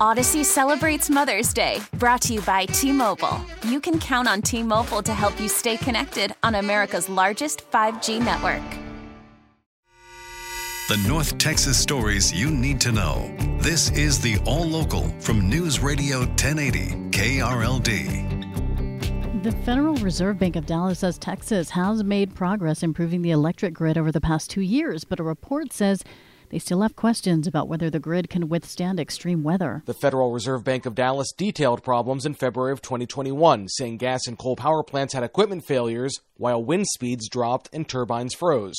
Audacy celebrates Mother's Day, brought to you by T Mobile. You can count on T Mobile to help you stay connected on America's largest 5G network. The North Texas stories you need to know. This is the All Local from News Radio 1080 KRLD. The Federal Reserve Bank of Dallas says Texas has made progress improving the electric grid over the past two years, but a report says they still have questions about whether the grid can withstand extreme weather. The Federal Reserve Bank of Dallas detailed problems in February of 2021, saying gas and coal power plants had equipment failures while wind speeds dropped and turbines froze.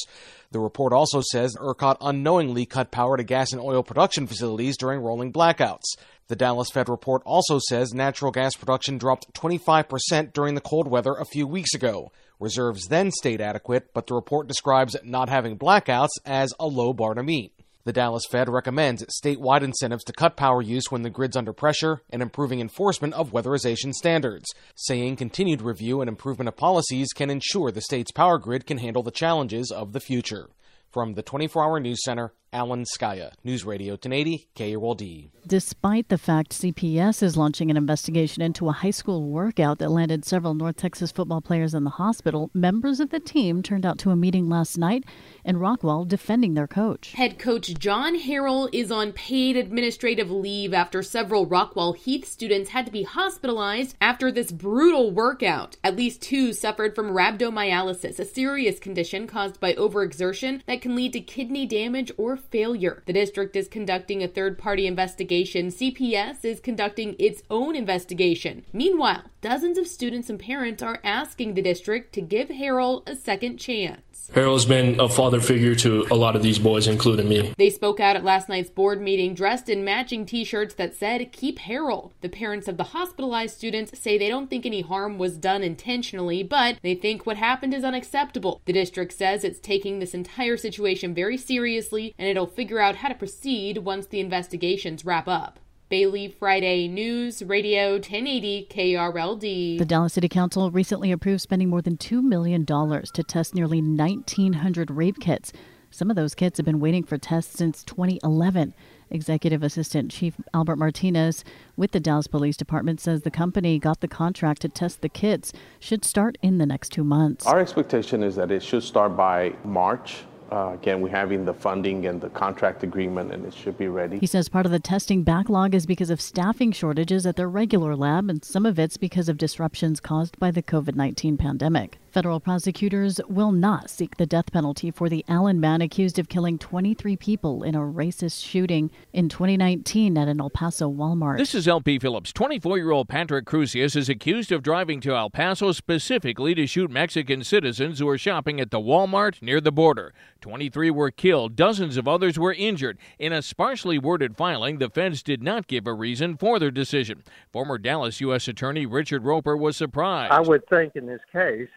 The report also says ERCOT unknowingly cut power to gas and oil production facilities during rolling blackouts. The Dallas Fed report also says natural gas production dropped 25% during the cold weather a few weeks ago. Reserves then stayed adequate, but the report describes not having blackouts as a low bar to meet. The Dallas Fed recommends statewide incentives to cut power use when the grid's under pressure and improving enforcement of weatherization standards, saying continued review and improvement of policies can ensure the state's power grid can handle the challenges of the future. From the 24 Hour News Center, Alan Skaya, News Radio 1080, KRLD. Despite the fact CPS is launching an investigation into a high school workout that landed several North Texas football players in the hospital, members of the team turned out to a meeting last night in Rockwall defending their coach. Head coach John Harrell is on paid administrative leave after several Rockwall Heath students had to be hospitalized after this brutal workout. At least two suffered from rhabdomyolysis, a serious condition caused by overexertion that can lead to kidney damage or failure. The district is conducting a third party investigation. CPS is conducting its own investigation. Meanwhile, dozens of students and parents are asking the district to give Harrell a second chance. Harrell's been a father figure to a lot of these boys, including me. They spoke out at last night's board meeting dressed in matching t shirts that said, Keep Harrell. The parents of the hospitalized students say they don't think any harm was done intentionally, but they think what happened is unacceptable. The district says it's taking this entire situation very seriously and it'll figure out how to proceed once the investigations wrap up. Bailey Friday News Radio 1080 KRLD. The Dallas City Council recently approved spending more than $2 million to test nearly 1,900 rape kits. Some of those kits have been waiting for tests since 2011. Executive Assistant Chief Albert Martinez with the Dallas Police Department says the company got the contract to test the kits should start in the next two months. Our expectation is that it should start by March uh, again, we're having the funding and the contract agreement, and it should be ready. He says part of the testing backlog is because of staffing shortages at their regular lab, and some of it's because of disruptions caused by the COVID 19 pandemic. Federal prosecutors will not seek the death penalty for the Allen man accused of killing 23 people in a racist shooting in 2019 at an El Paso Walmart. This is LP Phillips. 24 year old Patrick Crusius is accused of driving to El Paso specifically to shoot Mexican citizens who were shopping at the Walmart near the border. 23 were killed, dozens of others were injured. In a sparsely worded filing, the feds did not give a reason for their decision. Former Dallas U.S. Attorney Richard Roper was surprised. I would think in this case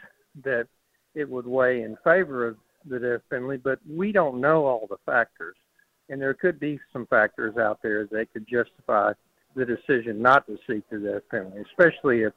that it would weigh in favor of the death penalty, but we don't know all the factors. And there could be some factors out there that could justify the decision not to seek the death penalty, especially if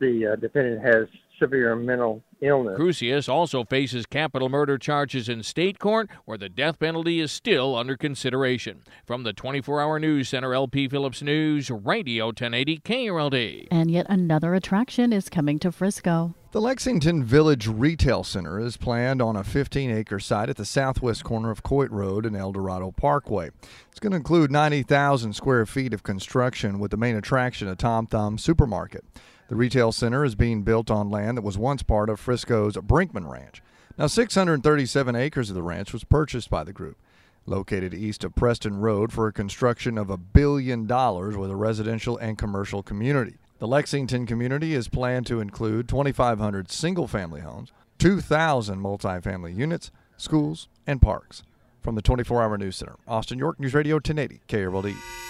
the uh, defendant has severe mental illness. Crusius also faces capital murder charges in state court, where the death penalty is still under consideration. From the 24 hour news center, LP Phillips News, Radio 1080 KRLD. And yet another attraction is coming to Frisco. The Lexington Village Retail Center is planned on a 15 acre site at the southwest corner of Coit Road and El Dorado Parkway. It's going to include 90,000 square feet of construction with the main attraction a Tom Thumb supermarket. The retail center is being built on land that was once part of Frisco's Brinkman Ranch. Now, 637 acres of the ranch was purchased by the group. Located east of Preston Road for a construction of a billion dollars with a residential and commercial community. The Lexington community is planned to include 2,500 single family homes, 2,000 multifamily units, schools, and parks. From the 24 Hour News Center, Austin York News Radio 1080, KRLD.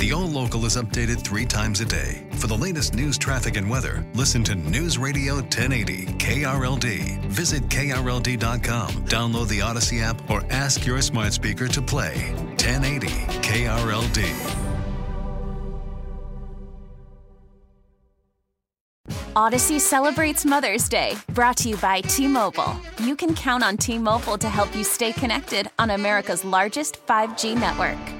The All Local is updated three times a day. For the latest news, traffic, and weather, listen to News Radio 1080 KRLD. Visit KRLD.com, download the Audacy app, or ask your smart speaker to play 1080 KRLD. Audacy celebrates Mother's Day, brought to you by T Mobile. You can count on T Mobile to help you stay connected on America's largest 5G network.